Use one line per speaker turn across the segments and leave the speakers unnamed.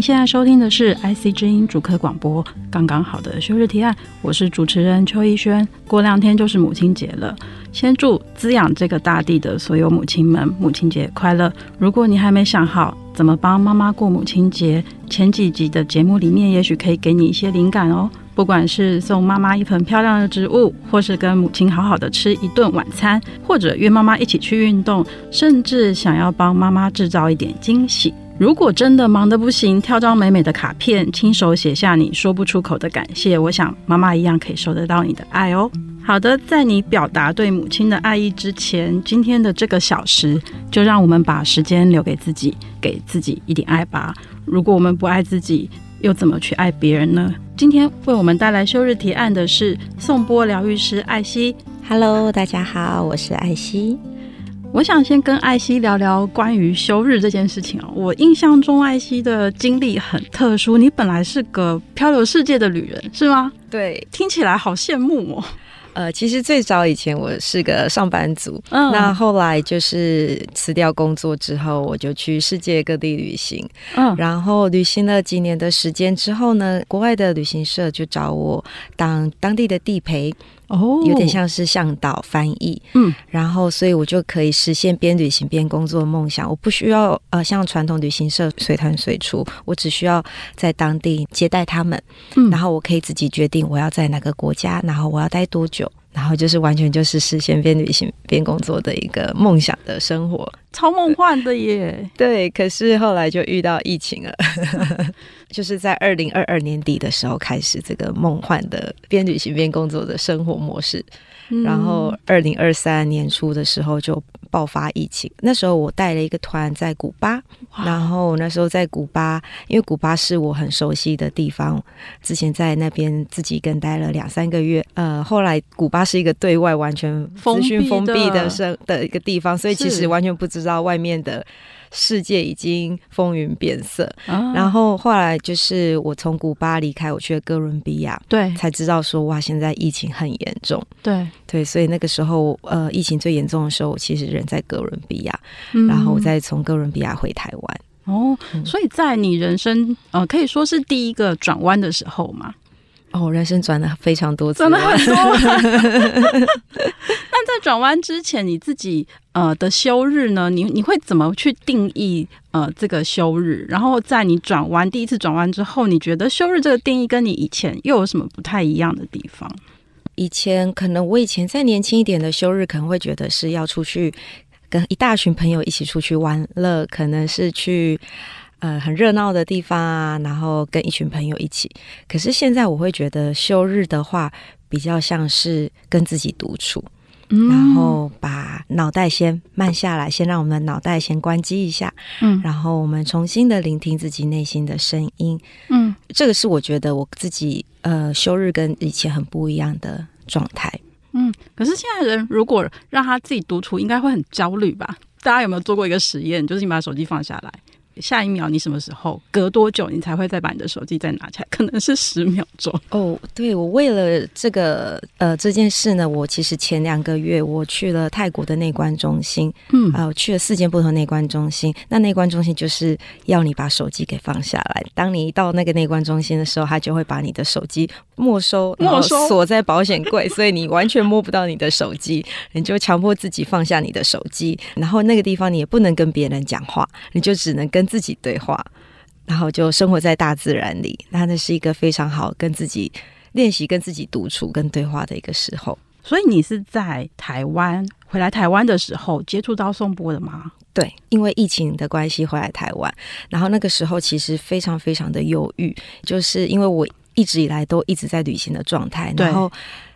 您现在收听的是 IC 之音主客广播，刚刚好的休日提案，我是主持人邱逸轩。过两天就是母亲节了，先祝滋养这个大地的所有母亲们母亲节快乐。如果你还没想好怎么帮妈妈过母亲节，前几集的节目里面也许可以给你一些灵感哦。不管是送妈妈一盆漂亮的植物，或是跟母亲好好的吃一顿晚餐，或者约妈妈一起去运动，甚至想要帮妈妈制造一点惊喜。如果真的忙得不行，挑张美美的卡片，亲手写下你说不出口的感谢，我想妈妈一样可以收得到你的爱哦。好的，在你表达对母亲的爱意之前，今天的这个小时，就让我们把时间留给自己，给自己一点爱吧。如果我们不爱自己，又怎么去爱别人呢？今天为我们带来休日提案的是颂钵疗愈师艾希。
Hello，大家好，我是艾希。
我想先跟艾希聊聊关于休日这件事情哦。我印象中艾希的经历很特殊，你本来是个漂流世界的旅人，是吗？
对，
听起来好羡慕哦。
呃，其实最早以前我是个上班族，嗯，那后来就是辞掉工作之后，我就去世界各地旅行，嗯，然后旅行了几年的时间之后呢，国外的旅行社就找我当当地的地陪。哦，有点像是向导翻译，嗯，然后所以我就可以实现边旅行边工作的梦想。我不需要呃像传统旅行社随团随出，我只需要在当地接待他们，嗯，然后我可以自己决定我要在哪个国家，然后我要待多久。然后就是完全就是实现边旅行边工作的一个梦想的生活，
超梦幻的耶！
对，可是后来就遇到疫情了，就是在二零二二年底的时候开始这个梦幻的边旅行边工作的生活模式，嗯、然后二零二三年初的时候就。爆发疫情，那时候我带了一个团在古巴，然后那时候在古巴，因为古巴是我很熟悉的地方，之前在那边自己跟待了两三个月。呃，后来古巴是一个对外完全资讯封闭的生的一个地方，所以其实完全不知道外面的。世界已经风云变色，啊、然后后来就是我从古巴离开，我去了哥伦比亚，
对，
才知道说哇，现在疫情很严重，
对。
对，所以那个时候呃，疫情最严重的时候，我其实人在哥伦比亚，嗯、然后我再从哥伦比亚回台湾。
哦，所以在你人生呃，可以说是第一个转弯的时候嘛。
哦，人生转了非常多次，
转了很多。那在转弯之前，你自己呃的休日呢？你你会怎么去定义呃这个休日？然后在你转弯第一次转弯之后，你觉得休日这个定义跟你以前又有什么不太一样的地方？
以前可能我以前再年轻一点的休日，可能会觉得是要出去跟一大群朋友一起出去玩乐，可能是去。呃，很热闹的地方啊，然后跟一群朋友一起。可是现在我会觉得休日的话，比较像是跟自己独处，嗯、然后把脑袋先慢下来，先让我们的脑袋先关机一下，嗯，然后我们重新的聆听自己内心的声音，嗯，这个是我觉得我自己呃休日跟以前很不一样的状态，
嗯。可是现在人如果让他自己独处，应该会很焦虑吧？大家有没有做过一个实验？就是你把手机放下来。下一秒你什么时候？隔多久你才会再把你的手机再拿起来？可能是十秒钟
哦。对，我为了这个呃这件事呢，我其实前两个月我去了泰国的内观中心，嗯啊、呃，我去了四间不同内观中心。那内观中心就是要你把手机给放下来。当你一到那个内观中心的时候，他就会把你的手机没收，没收锁在保险柜，所以你完全摸不到你的手机。你就强迫自己放下你的手机，然后那个地方你也不能跟别人讲话，你就只能跟。跟自己对话，然后就生活在大自然里，那那是一个非常好跟自己练习、跟自己独处、跟对话的一个时候。
所以你是在台湾回来台湾的时候接触到宋波的吗？
对，因为疫情的关系回来台湾，然后那个时候其实非常非常的忧郁，就是因为我一直以来都一直在旅行的状态，然后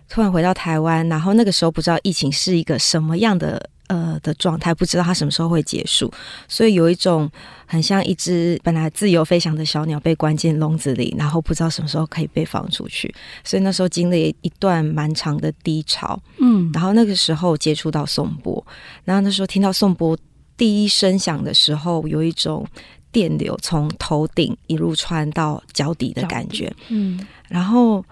突然回到台湾，然后那个时候不知道疫情是一个什么样的。呃的状态，不知道它什么时候会结束，所以有一种很像一只本来自由飞翔的小鸟被关进笼子里，然后不知道什么时候可以被放出去，所以那时候经历一段蛮长的低潮，嗯，然后那个时候接触到颂钵，然后那时候听到颂钵第一声响的时候，有一种电流从头顶一路穿到脚底的感觉，嗯，然后。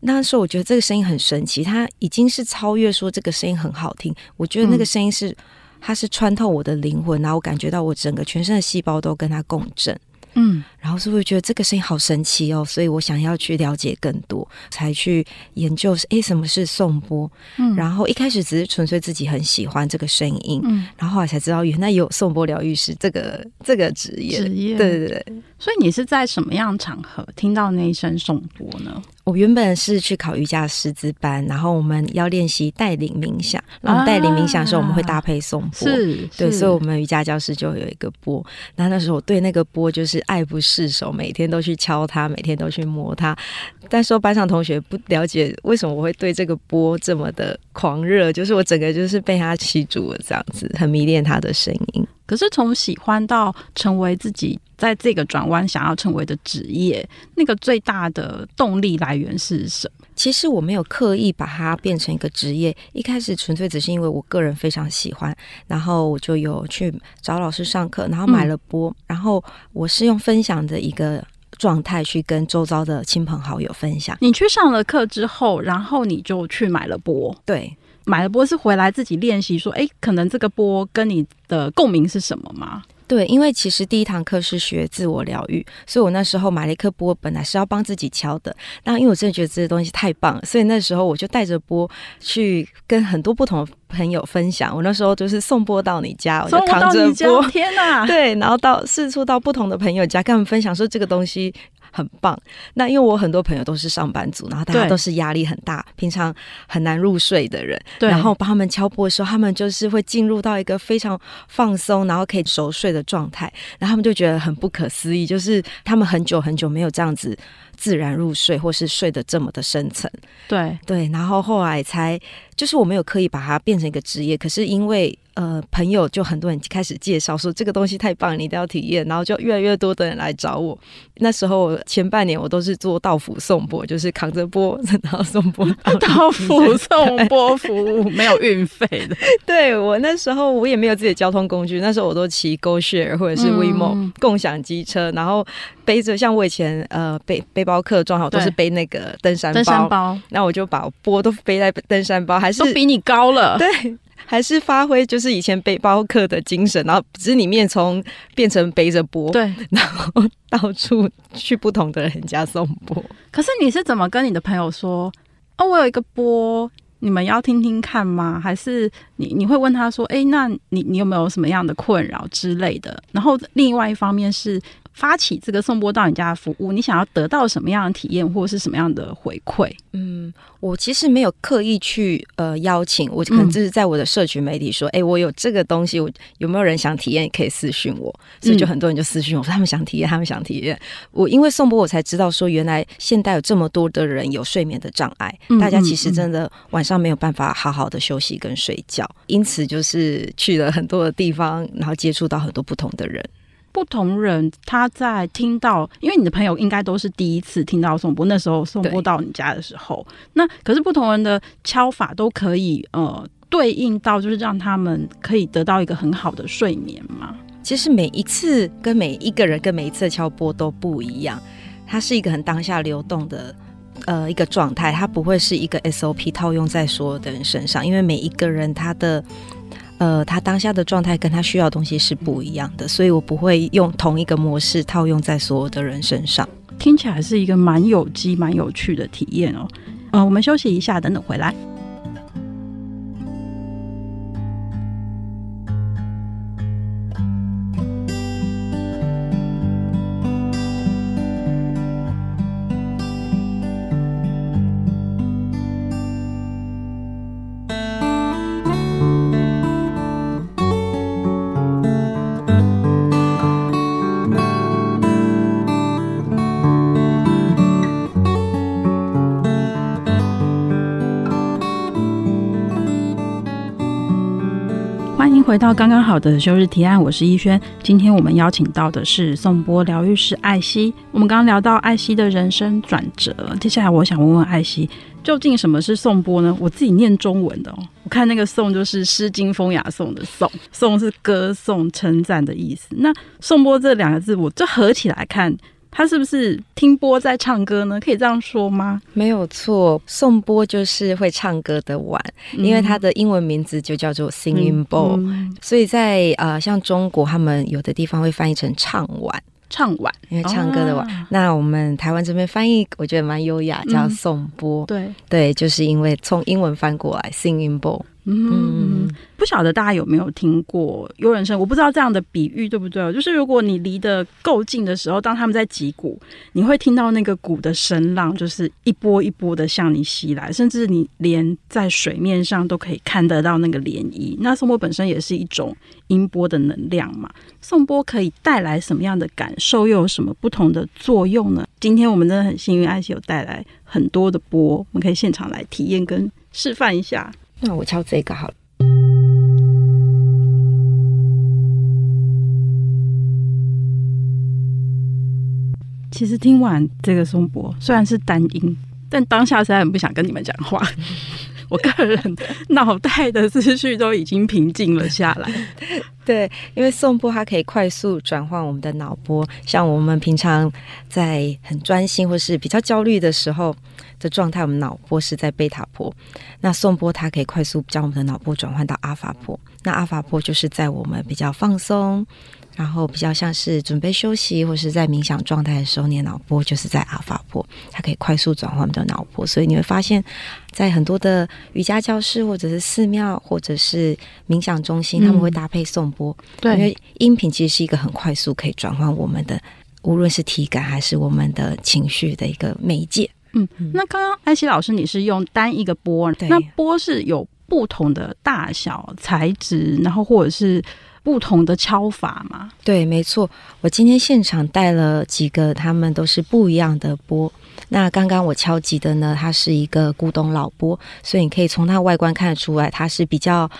那时候我觉得这个声音很神奇，它已经是超越说这个声音很好听。我觉得那个声音是，它是穿透我的灵魂，然后我感觉到我整个全身的细胞都跟它共振。嗯，然后是不是觉得这个声音好神奇哦？所以我想要去了解更多，才去研究是诶，什么是颂钵？嗯，然后一开始只是纯粹自己很喜欢这个声音，嗯，然后后来才知道原来有颂钵疗愈师这个这个职业。职业，对对对。
所以你是在什么样场合听到那一声颂钵呢？
我原本是去考瑜伽师资班，然后我们要练习带领冥想。然后带领冥想的时候，我们会搭配颂钵，是，对，所以我们瑜伽教室就有一个钵。那那时候我对那个钵就是爱不释手，每天都去敲它，每天都去摸它。但说班上同学不了解为什么我会对这个波这么的狂热，就是我整个就是被它吸住了，这样子很迷恋它的声音。
可是从喜欢到成为自己在这个转弯想要成为的职业，那个最大的动力来源是什？
其实我没有刻意把它变成一个职业，一开始纯粹只是因为我个人非常喜欢，然后我就有去找老师上课，然后买了播，嗯、然后我是用分享的一个状态去跟周遭的亲朋好友分享。
你去上了课之后，然后你就去买了波，
对。
买了波是回来自己练习，说，哎，可能这个波跟你的共鸣是什么吗？
对，因为其实第一堂课是学自我疗愈，所以我那时候买了一颗波，本来是要帮自己敲的。那因为我真的觉得这些东西太棒了，所以那时候我就带着波去跟很多不同的朋友分享。我那时候就是送波到你家，我就扛着波，
天哪！
对，然后到四处到不同的朋友家，跟他们分享说这个东西。很棒。那因为我很多朋友都是上班族，然后大家都是压力很大，平常很难入睡的人。对。然后帮他们敲波的时候，他们就是会进入到一个非常放松，然后可以熟睡的状态。然后他们就觉得很不可思议，就是他们很久很久没有这样子自然入睡，或是睡得这么的深层。
对
对。然后后来才，就是我没有刻意把它变成一个职业，可是因为。呃，朋友就很多人开始介绍说这个东西太棒，你一定要体验，然后就越来越多的人来找我。那时候前半年我都是做到府送钵，就是扛着钵然后送钵。
到府送钵服务 没有运费的。
对，我那时候我也没有自己的交通工具，那时候我都骑 GoShare 或者是 WeMo、嗯、共享机车，然后背着像我以前呃背背包客装好都是背那个登山包，登山包，那我就把波都背在登山包，还是
都比你高了。
对。还是发挥就是以前背包客的精神，然后只是里面从变成背着波，
对，
然后到处去不同的人家送波。
可是你是怎么跟你的朋友说？哦，我有一个波，你们要听听看吗？还是你你会问他说，哎，那你你有没有什么样的困扰之类的？然后另外一方面是。发起这个颂钵到你家的服务，你想要得到什么样的体验，或者是什么样的回馈？
嗯，我其实没有刻意去呃邀请，我可能就是在我的社群媒体说，哎、嗯，我有这个东西，我有没有人想体验？可以私讯我，所以就很多人就私讯我说他们想体验，他们想体验。我因为颂钵，我才知道说原来现代有这么多的人有睡眠的障碍，嗯、大家其实真的晚上没有办法好好的休息跟睡觉，因此就是去了很多的地方，然后接触到很多不同的人。
不同人他在听到，因为你的朋友应该都是第一次听到颂钵，那时候颂钵到你家的时候，那可是不同人的敲法都可以呃对应到，就是让他们可以得到一个很好的睡眠嘛。
其实每一次跟每一个人跟每一次的敲钵都不一样，它是一个很当下流动的呃一个状态，它不会是一个 SOP 套用在所有的人身上，因为每一个人他的。呃，他当下的状态跟他需要的东西是不一样的，所以我不会用同一个模式套用在所有的人身上。
听起来是一个蛮有机、蛮有趣的体验哦。呃，我们休息一下，等等回来。回到刚刚好的休日提案，我是依轩。今天我们邀请到的是颂钵疗愈师艾希。我们刚刚聊到艾希的人生转折，接下来我想问问艾希，究竟什么是颂钵呢？我自己念中文的哦，我看那个颂就是《诗经风雅颂》的颂，颂是歌颂称赞的意思。那颂钵这两个字，我这合起来看。他是不是听波在唱歌呢？可以这样说吗？
没有错，颂钵就是会唱歌的碗，嗯、因为它的英文名字就叫做 singing bowl，嗯嗯、所以在呃，像中国他们有的地方会翻译成唱碗，
唱碗，
因为唱歌的碗。啊、那我们台湾这边翻译，我觉得蛮优雅，叫颂钵。对对，就是因为从英文翻过来 singing bowl。
嗯，不晓得大家有没有听过悠人声？我不知道这样的比喻对不对？就是如果你离得够近的时候，当他们在击鼓，你会听到那个鼓的声浪，就是一波一波的向你袭来，甚至你连在水面上都可以看得到那个涟漪。那颂钵本身也是一种音波的能量嘛？颂钵可以带来什么样的感受？又有什么不同的作用呢？今天我们真的很幸运，艾希有带来很多的波，我们可以现场来体验跟示范一下。
那我敲这个好了。
其实听完这个松柏，虽然是单音，但当下实在很不想跟你们讲话。我个人脑袋的思绪都已经平静了下来。
对，因为颂钵它可以快速转换我们的脑波，像我们平常在很专心或是比较焦虑的时候的状态，我们脑波是在贝塔波。那颂钵它可以快速将我们的脑波转换到阿法波。那阿法波就是在我们比较放松。然后比较像是准备休息或是在冥想状态的时候，你的脑波就是在阿法波，它可以快速转换我们的脑波，所以你会发现，在很多的瑜伽教室或者是寺庙或者是冥想中心，嗯、他们会搭配颂钵，对，因为音频其实是一个很快速可以转换我们的，无论是体感还是我们的情绪的一个媒介。
嗯，那刚刚安琪老师你是用单一个波，对那波是有不同的大小材质，然后或者是。不同的敲法嘛？
对，没错。我今天现场带了几个，他们都是不一样的波。那刚刚我敲击的呢，它是一个古董老波，所以你可以从它外观看得出来，它是比较。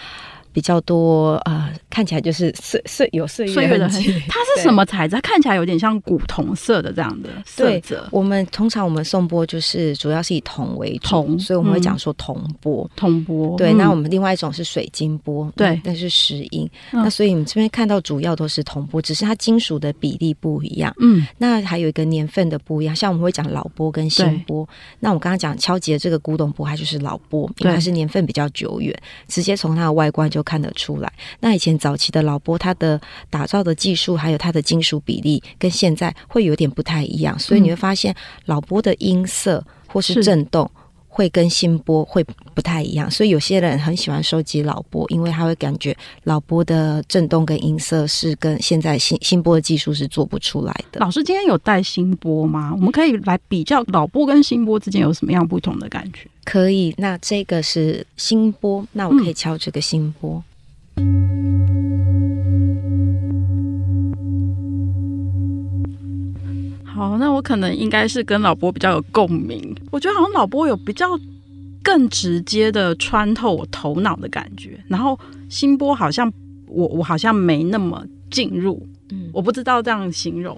比较多呃，看起来就是岁岁有岁月的痕迹。
它是什么材质？它看起来有点像古铜色的这样的色泽。
我们通常我们颂钵就是主要是以铜为铜，所以我们会讲说铜钵。
铜钵。
对，那我们另外一种是水晶钵，对，那是石英。那所以你这边看到主要都是铜钵，只是它金属的比例不一样。嗯。那还有一个年份的不一样，像我们会讲老钵跟新钵。那我刚刚讲敲击的这个古董钵，它就是老钵，因为它是年份比较久远，直接从它的外观就。都看得出来，那以前早期的老波，它的打造的技术还有它的金属比例，跟现在会有点不太一样，所以你会发现老波的音色或是。震动会跟新波会不太一样。所以有些人很喜欢收集老波，因为他会感觉老波的震动跟音色是跟现在新新波的技术是做不出来的。
老师今天有带新波吗？我们可以来比较老波跟新波之间有什么样不同的感觉？
可以，那这个是新波，那我可以敲这个新波。
嗯、好，那我可能应该是跟老波比较有共鸣。我觉得好像老波有比较更直接的穿透我头脑的感觉，然后新波好像我我好像没那么进入。嗯，我不知道这样形容。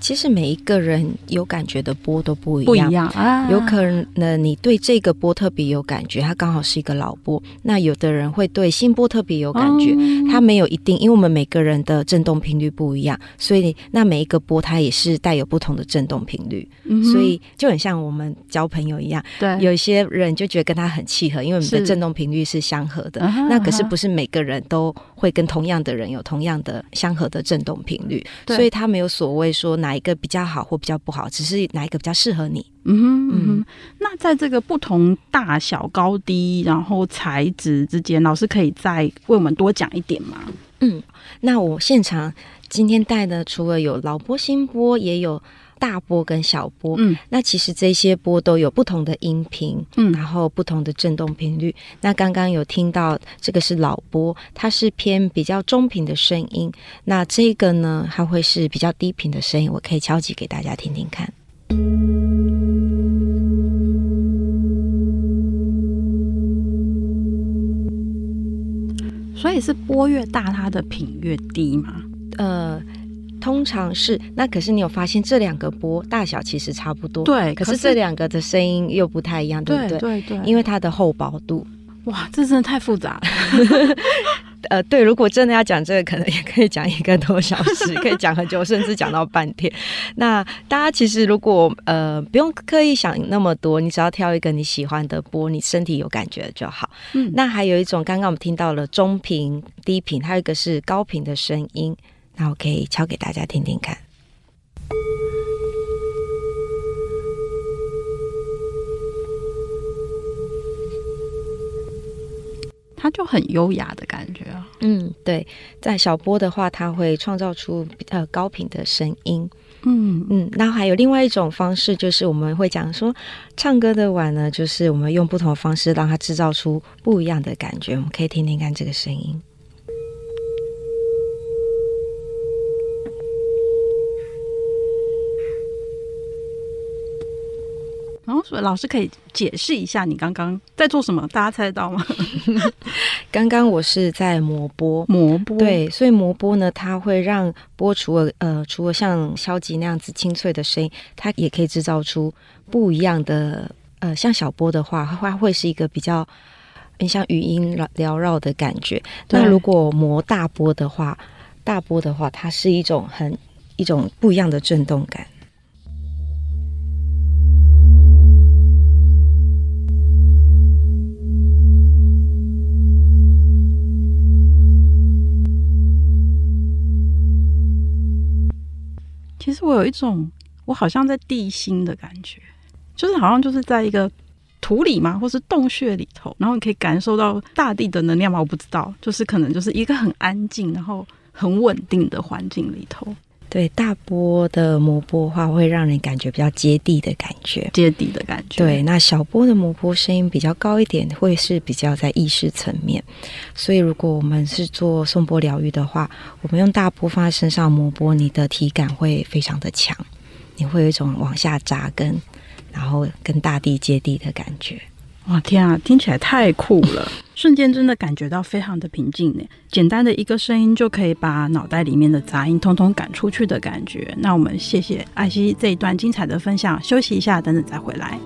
其实每一个人有感觉的波都不一样，不一样
啊。
有可能你对这个波特别有感觉，它刚好是一个老波。那有的人会对新波特别有感觉，嗯、它没有一定，因为我们每个人的振动频率不一样，所以那每一个波它也是带有不同的振动频率。嗯、所以就很像我们交朋友一样，对，有些人就觉得跟他很契合，因为我们的振动频率是相合的。那可是不是每个人都会跟同样的人有同样的相合的振动频率，所以它没有所谓说哪一个比较好或比较不好，只是哪一个比较适合你。嗯哼，
嗯哼。那在这个不同大小、高低，然后材质之间，老师可以再为我们多讲一点吗？
嗯，那我现场今天带的，除了有老波、新波，也有。大波跟小波，嗯，那其实这些波都有不同的音频，嗯，然后不同的振动频率。那刚刚有听到这个是老波，它是偏比较中频的声音。那这个呢，它会是比较低频的声音。我可以敲击给大家听听看。
所以是波越大，它的频越低吗？
呃。通常是，那可是你有发现这两个波大小其实差不多，
对，
可是这两个的声音又不太一样，对不对？
对对，
因为它的厚薄度，
哇，这真的太复杂了。
呃，对，如果真的要讲这个，可能也可以讲一个多小时，可以讲很久，甚至讲到半天。那大家其实如果呃不用刻意想那么多，你只要挑一个你喜欢的波，你身体有感觉就好。嗯，那还有一种，刚刚我们听到了中频、低频，还有一个是高频的声音。那我可以敲给大家听听看，
它就很优雅的感觉啊。
嗯，对，在小波的话，它会创造出呃高频的声音。
嗯
嗯，那还有另外一种方式，就是我们会讲说，唱歌的碗呢，就是我们用不同的方式让它制造出不一样的感觉。我们可以听听看这个声音。
然后，所以老师可以解释一下你刚刚在做什么？大家猜得到吗？
刚刚我是在磨波，
磨波。
对，所以磨波呢，它会让波除了呃，除了像消极那样子清脆的声音，它也可以制造出不一样的呃，像小波的话，它会是一个比较像语音缭绕的感觉。那如果磨大波的话，大波的话，它是一种很一种不一样的震动感。
其实我有一种，我好像在地心的感觉，就是好像就是在一个土里嘛，或是洞穴里头，然后你可以感受到大地的能量嘛。我不知道，就是可能就是一个很安静，然后很稳定的环境里头。
对，大波的磨波的话，会让人感觉比较接地的感觉，
接地的感觉。
对，那小波的磨波声音比较高一点，会是比较在意识层面。所以，如果我们是做颂钵疗愈的话，我们用大波放在身上磨波，你的体感会非常的强，你会有一种往下扎根，然后跟大地接地的感觉。
哇天啊，听起来太酷了！瞬间真的感觉到非常的平静呢。简单的一个声音就可以把脑袋里面的杂音通通赶出去的感觉。那我们谢谢艾希这一段精彩的分享，休息一下，等等再回来。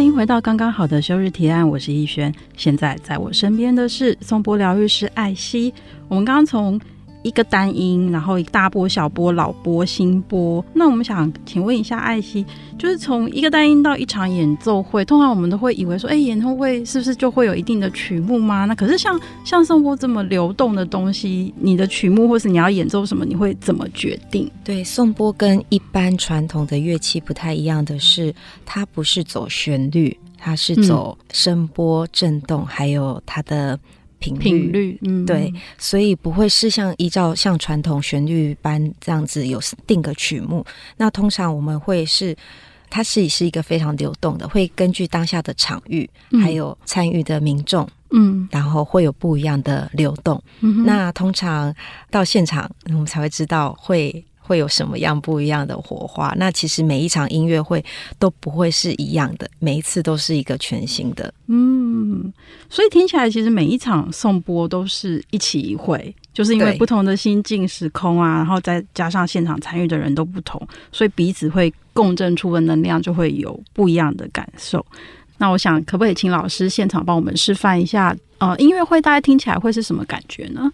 欢迎回到刚刚好的休日提案，我是逸轩。现在在我身边的是颂钵疗愈师艾希。我们刚刚从一个单音，然后一个大波、小波、老波、新波。那我们想请问一下艾希，就是从一个单音到一场演奏会，通常我们都会以为说，哎，演奏会是不是就会有一定的曲目吗？那可是像像颂波这么流动的东西，你的曲目或是你要演奏什么，你会怎么决定？
对，颂钵跟一般传统的乐器不太一样的是，它不是走旋律，它是走声波震动，嗯、还有它的。频率，
频率，嗯，
对，所以不会是像依照像传统旋律般这样子有定个曲目。那通常我们会是，它是是一个非常流动的，会根据当下的场域，嗯、还有参与的民众，嗯，然后会有不一样的流动。嗯、那通常到现场，我们才会知道会。会有什么样不一样的火花？那其实每一场音乐会都不会是一样的，每一次都是一个全新的。
嗯，所以听起来其实每一场颂播都是一起一会，就是因为不同的心境时空啊，然后再加上现场参与的人都不同，所以彼此会共振出的能量就会有不一样的感受。那我想，可不可以请老师现场帮我们示范一下？呃，音乐会大家听起来会是什么感觉呢？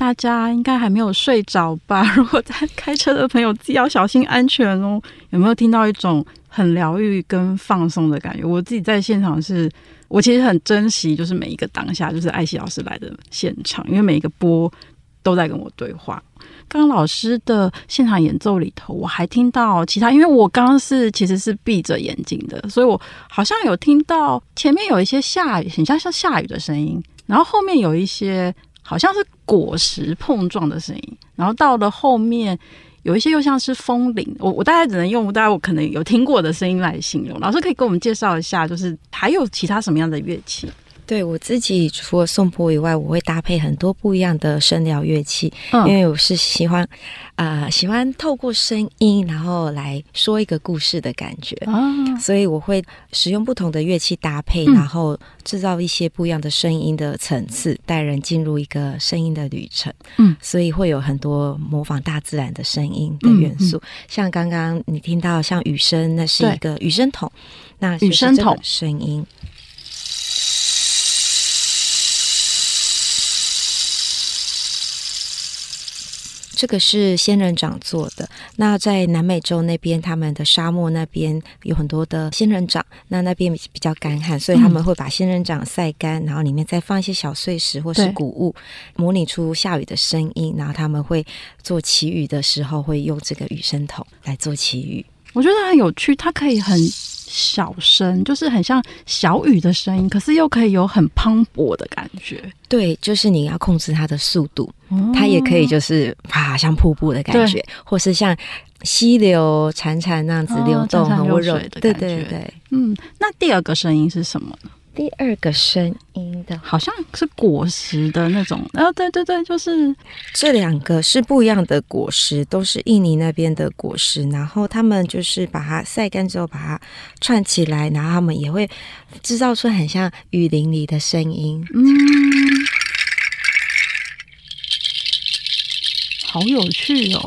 大家应该还没有睡着吧？如果在开车的朋友，自己要小心安全哦。有没有听到一种很疗愈跟放松的感觉？我自己在现场是，我其实很珍惜，就是每一个当下，就是艾希老师来的现场，因为每一个波都在跟我对话。刚刚老师的现场演奏里头，我还听到其他，因为我刚刚是其实是闭着眼睛的，所以我好像有听到前面有一些下雨，很像像下雨的声音，然后后面有一些。好像是果实碰撞的声音，然后到了后面有一些又像是风铃，我我大概只能用大概我可能有听过的声音来形容。老师可以给我们介绍一下，就是还有其他什么样的乐器？
对，我自己除了颂钵以外，我会搭配很多不一样的声疗乐器，嗯、因为我是喜欢啊、呃、喜欢透过声音，然后来说一个故事的感觉，嗯、所以我会使用不同的乐器搭配，然后制造一些不一样的声音的层次，带人进入一个声音的旅程。嗯，所以会有很多模仿大自然的声音的元素，嗯。嗯、像刚刚你听到像雨声，那是一个雨声筒，那雨声筒。声音。这个是仙人掌做的。那在南美洲那边，他们的沙漠那边有很多的仙人掌，那那边比较干旱，所以他们会把仙人掌晒干，然后里面再放一些小碎石或是谷物，模拟出下雨的声音。然后他们会做祈雨的时候，会用这个雨声筒来做祈雨。
我觉得很有趣，它可以很小声，就是很像小雨的声音，可是又可以有很磅礴的感觉。
对，就是你要控制它的速度，哦、它也可以就是啪，像瀑布的感觉，或是像溪流潺潺那样子流动，很温柔的感觉。对对对，
嗯，那第二个声音是什么呢？
第二个声音的，
好像是果实的那种。哦，对对对，就是
这两个是不一样的果实，都是印尼那边的果实。然后他们就是把它晒干之后，把它串起来，然后他们也会制造出很像雨林里的声音。嗯，
好有趣哦。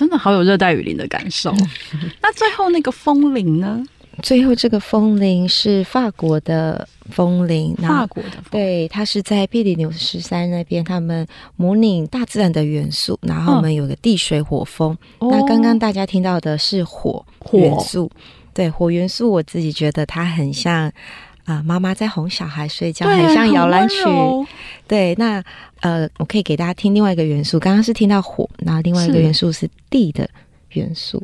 真的好有热带雨林的感受。那最后那个风铃呢？
最后这个风铃是法国的风铃，
法国的风铃。
对，它是在比利牛斯山那边，他们模拟大自然的元素，然后我们有个地水火风。哦、那刚刚大家听到的是火元素，火对，火元素，我自己觉得它很像。啊，妈妈在哄小孩睡觉，很像摇篮曲。对，那呃，我可以给大家听另外一个元素。刚刚是听到火，那另外一个元素是地的元素。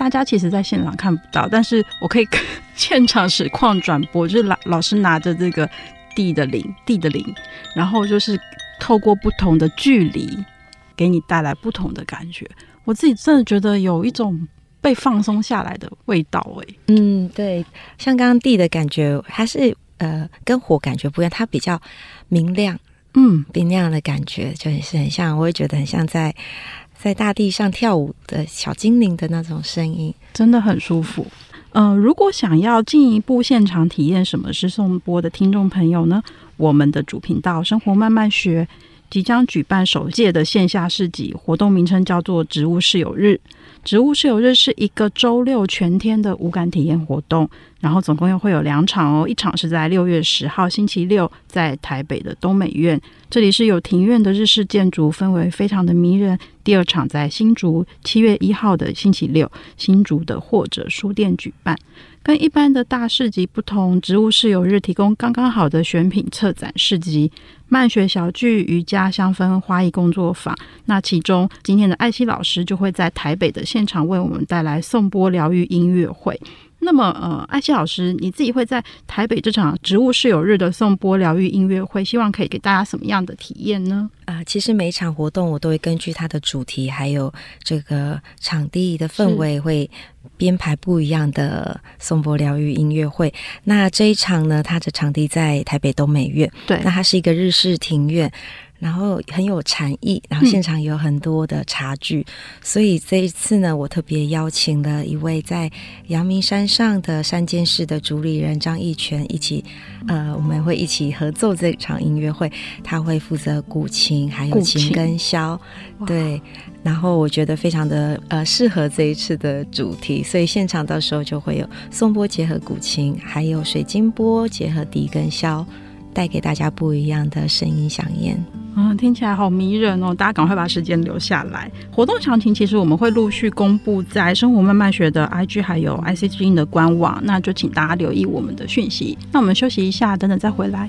大家其实，在现场看不到，但是我可以 现场实况转播，就是老老师拿着这个地的铃，地的铃，然后就是透过不同的距离，给你带来不同的感觉。我自己真的觉得有一种被放松下来的味道，哎，
嗯，对，像刚刚地的感觉，它是呃跟火感觉不一样，它比较明亮，嗯，明亮的感觉就是很像，我也觉得很像在。在大地上跳舞的小精灵的那种声音，
真的很舒服。嗯、如果想要进一步现场体验什么是颂钵的听众朋友呢，我们的主频道“生活慢慢学”即将举办首届的线下市集，活动名称叫做“植物室友日”。植物是有日是一个周六全天的无感体验活动，然后总共又会有两场哦，一场是在六月十号星期六，在台北的东美院，这里是有庭院的日式建筑，氛围非常的迷人。第二场在新竹七月一号的星期六，新竹的或者书店举办。跟一般的大市集不同，植物室友日提供刚刚好的选品策展市集。漫学小聚、瑜伽香氛花艺工作坊，那其中今天的艾希老师就会在台北的现场为我们带来颂钵疗愈音乐会。那么，呃，艾希老师，你自己会在台北这场植物室友日的颂钵疗愈音乐会，希望可以给大家什么样的体验呢？
啊、呃，其实每一场活动我都会根据它的主题，还有这个场地的氛围，会编排不一样的松柏疗愈音乐会。那这一场呢，它的场地在台北东美院，
对，
那它是一个日式庭院。然后很有禅意，然后现场有很多的茶具，嗯、所以这一次呢，我特别邀请了一位在阳明山上的山间市的主理人张义全一起，呃，我们会一起合奏这场音乐会，他会负责古琴还有琴。跟箫，对，然后我觉得非常的呃适合这一次的主题，所以现场到时候就会有颂钵结合古琴，还有水晶钵结合笛跟箫，带给大家不一样的声音饗宴。
嗯，听起来好迷人哦！大家赶快把时间留下来。活动详情其实我们会陆续公布在生活慢慢学的 IG，还有 IC 之音的官网，那就请大家留意我们的讯息。那我们休息一下，等等再回来。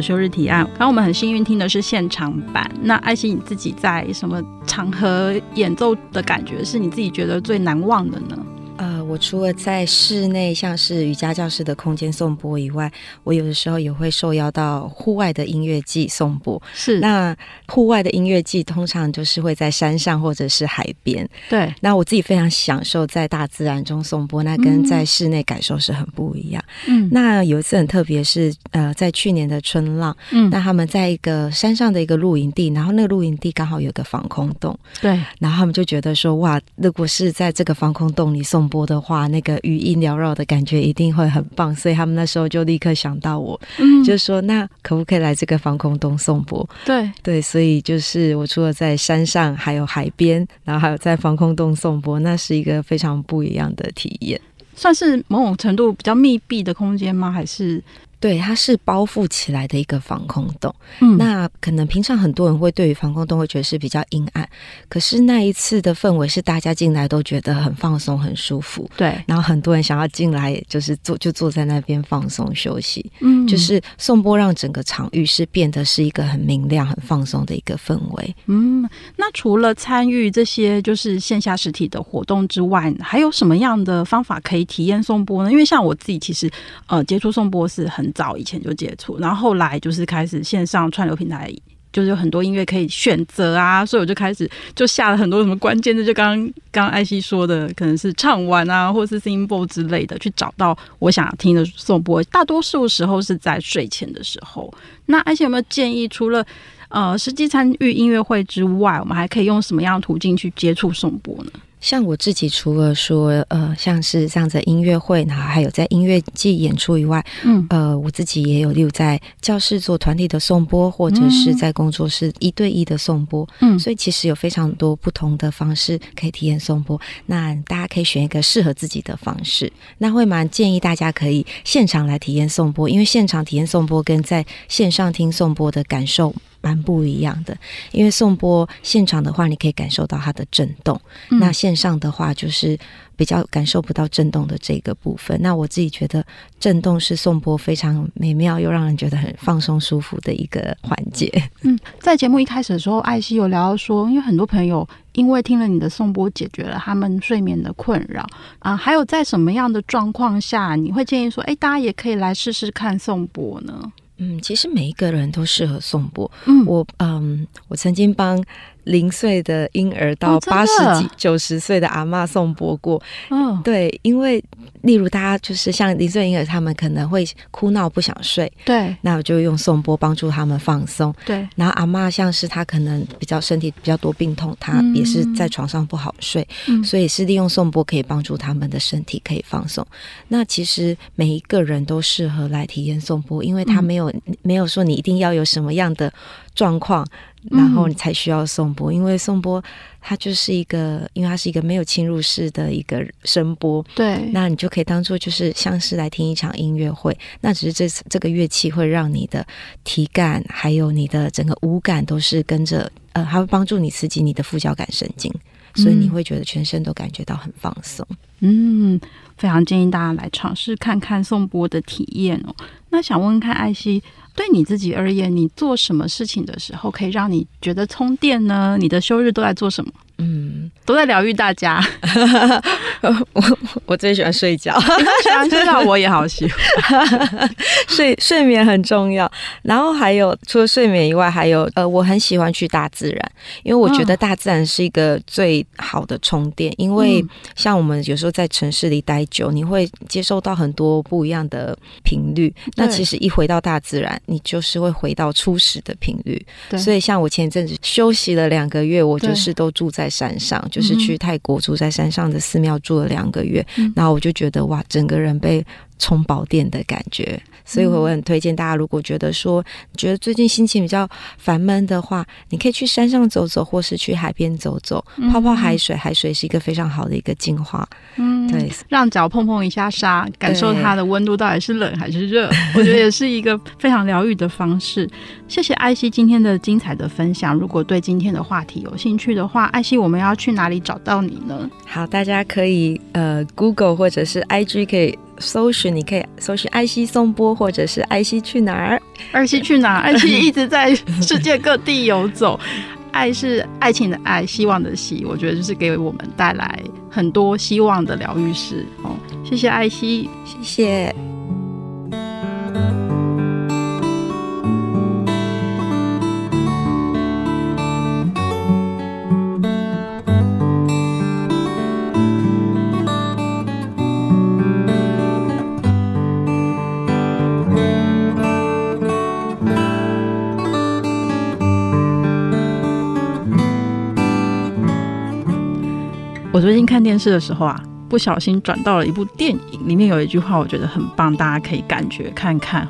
休日提案。然后我们很幸运听的是现场版，那爱心你自己在什么场合演奏的感觉是你自己觉得最难忘的呢？
除了在室内像是瑜伽教室的空间颂钵以外，我有的时候也会受邀到户外的音乐季颂钵。
是，
那户外的音乐季通常就是会在山上或者是海边。
对，
那我自己非常享受在大自然中颂钵，那跟在室内感受是很不一样。嗯，那有一次很特别，是呃，在去年的春浪，嗯，那他们在一个山上的一个露营地，然后那个露营地刚好有个防空洞。
对，
然后他们就觉得说，哇，如果是在这个防空洞里颂播的话，那个余音缭绕的感觉一定会很棒，所以他们那时候就立刻想到我，嗯，就说那可不可以来这个防空洞颂钵？
对
对，所以就是我除了在山上，还有海边，然后还有在防空洞颂钵，那是一个非常不一样的体验，
算是某种程度比较密闭的空间吗？还是？
对，它是包覆起来的一个防空洞。嗯，那可能平常很多人会对于防空洞会觉得是比较阴暗，可是那一次的氛围是大家进来都觉得很放松、很舒服。
对，
然后很多人想要进来，就是坐就坐在那边放松休息。嗯，就是颂钵让整个场域是变得是一个很明亮、很放松的一个氛围。
嗯，那除了参与这些就是线下实体的活动之外，还有什么样的方法可以体验颂钵呢？因为像我自己其实呃接触颂钵是很。早以前就接触，然后后来就是开始线上串流平台，就是有很多音乐可以选择啊，所以我就开始就下了很多什么关键字，就刚刚刚艾希说的，可能是唱完啊，或是 singing bowl 之类的，去找到我想听的颂钵。大多数时候是在睡前的时候。那艾希有没有建议，除了呃实际参与音乐会之外，我们还可以用什么样的途径去接触颂钵呢？
像我自己，除了说呃，像是这样子音乐会，然后还有在音乐季演出以外，嗯，呃，我自己也有例如在教室做团体的颂钵，或者是在工作室一对一的颂钵，嗯，所以其实有非常多不同的方式可以体验颂钵。那大家可以选一个适合自己的方式。那会蛮建议大家可以现场来体验颂钵，因为现场体验颂钵跟在线上听颂钵的感受。蛮不一样的，因为颂钵现场的话，你可以感受到它的震动；嗯、那线上的话，就是比较感受不到震动的这个部分。那我自己觉得，震动是颂钵非常美妙又让人觉得很放松舒服的一个环节。
嗯，在节目一开始的时候，艾希有聊到说，因为很多朋友因为听了你的颂钵，解决了他们睡眠的困扰啊。还有在什么样的状况下，你会建议说，哎，大家也可以来试试看颂钵呢？
嗯，其实每一个人都适合颂钵。嗯，我嗯，我曾经帮。零岁的婴儿到八十几、九十岁的阿嬷颂钵过，嗯，对，因为例如大家就是像零岁婴儿，他们可能会哭闹不想睡，
对，
那我就用颂钵帮助他们放松，
对。
然后阿嬷像是她可能比较身体比较多病痛，她也是在床上不好睡，嗯，所以是利用颂钵可以帮助他们的身体可以放松。那其实每一个人都适合来体验颂钵，因为他没有没有说你一定要有什么样的状况。然后你才需要颂钵，因为颂钵它就是一个，因为它是一个没有侵入式的一个声波，
对，
那你就可以当做就是像是来听一场音乐会，那只是这这个乐器会让你的体感还有你的整个五感都是跟着，呃，它会帮助你刺激你的副交感神经，所以你会觉得全身都感觉到很放松。
嗯，非常建议大家来尝试看看颂钵的体验哦。那想问问看艾希。对你自己而言，你做什么事情的时候可以让你觉得充电呢？你的休日都在做什么？嗯，都在疗愈大家。
我我最喜欢睡觉，
喜欢睡觉，我也好喜欢。
睡睡眠很重要，然后还有除了睡眠以外，还有呃，我很喜欢去大自然，因为我觉得大自然是一个最好的充电。因为像我们有时候在城市里待久，你会接受到很多不一样的频率。那其实一回到大自然，你就是会回到初始的频率。所以像我前一阵子休息了两个月，我就是都住在。山上就是去泰国住在山上的寺庙住了两个月，嗯，然后我就觉得哇，整个人被充饱电的感觉。所以我很推荐大家，如果觉得说觉得最近心情比较烦闷的话，你可以去山上走走，或是去海边走走，泡泡海水。海水是一个非常好的一个净化，嗯，对，
让脚碰碰一下沙，感受它的温度到底是冷还是热，我觉得也是一个非常疗愈的方式。谢谢艾希今天的精彩的分享。如果对今天的话题有兴趣的话，艾希，我们要去哪里找到你呢？
好，大家可以呃，Google 或者是 IG 可以。搜寻，你可以搜寻爱惜颂钵，或者是爱惜去哪儿？
爱惜去哪儿？爱惜一直在世界各地游走。爱是爱情的爱，希望的希，我觉得就是给我们带来很多希望的疗愈师哦。谢谢爱惜，谢谢。看电视的时候啊，不小心转到了一部电影，里面有一句话，我觉得很棒，大家可以感觉看看。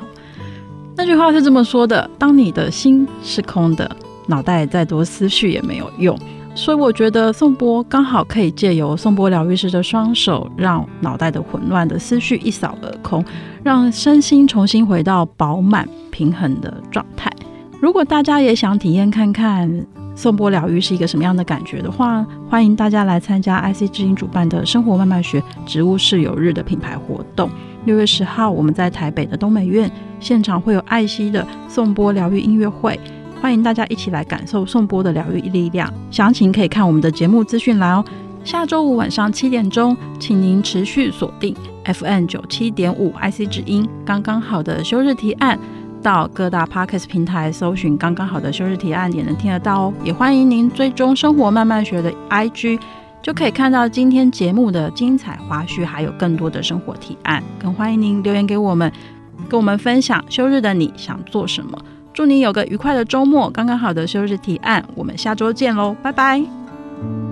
那句话是这么说的：当你的心是空的，脑袋再多思绪也没有用。所以我觉得宋波刚好可以借由宋波疗愈师的双手，让脑袋的混乱的思绪一扫而空，让身心重新回到饱满平衡的状态。如果大家也想体验看看，颂钵疗愈是一个什么样的感觉的话，欢迎大家来参加 IC 之音主办的生活慢慢学植物室友日的品牌活动。六月十号，我们在台北的东美院现场会有爱惜的颂钵疗愈音乐会，欢迎大家一起来感受颂钵的疗愈力量。详情可以看我们的节目资讯栏哦。下周五晚上七点钟，请您持续锁定 FM 九七点五 IC 之音，刚刚好的休日提案。到各大 Podcast 平台搜寻“刚刚好的休日提案”也能听得到哦。也欢迎您追踪生活慢慢学的 IG，就可以看到今天节目的精彩花絮，还有更多的生活提案。更欢迎您留言给我们，跟我们分享休日的你想做什么。祝你有个愉快的周末！刚刚好的休日提案，我们下周见喽，拜拜。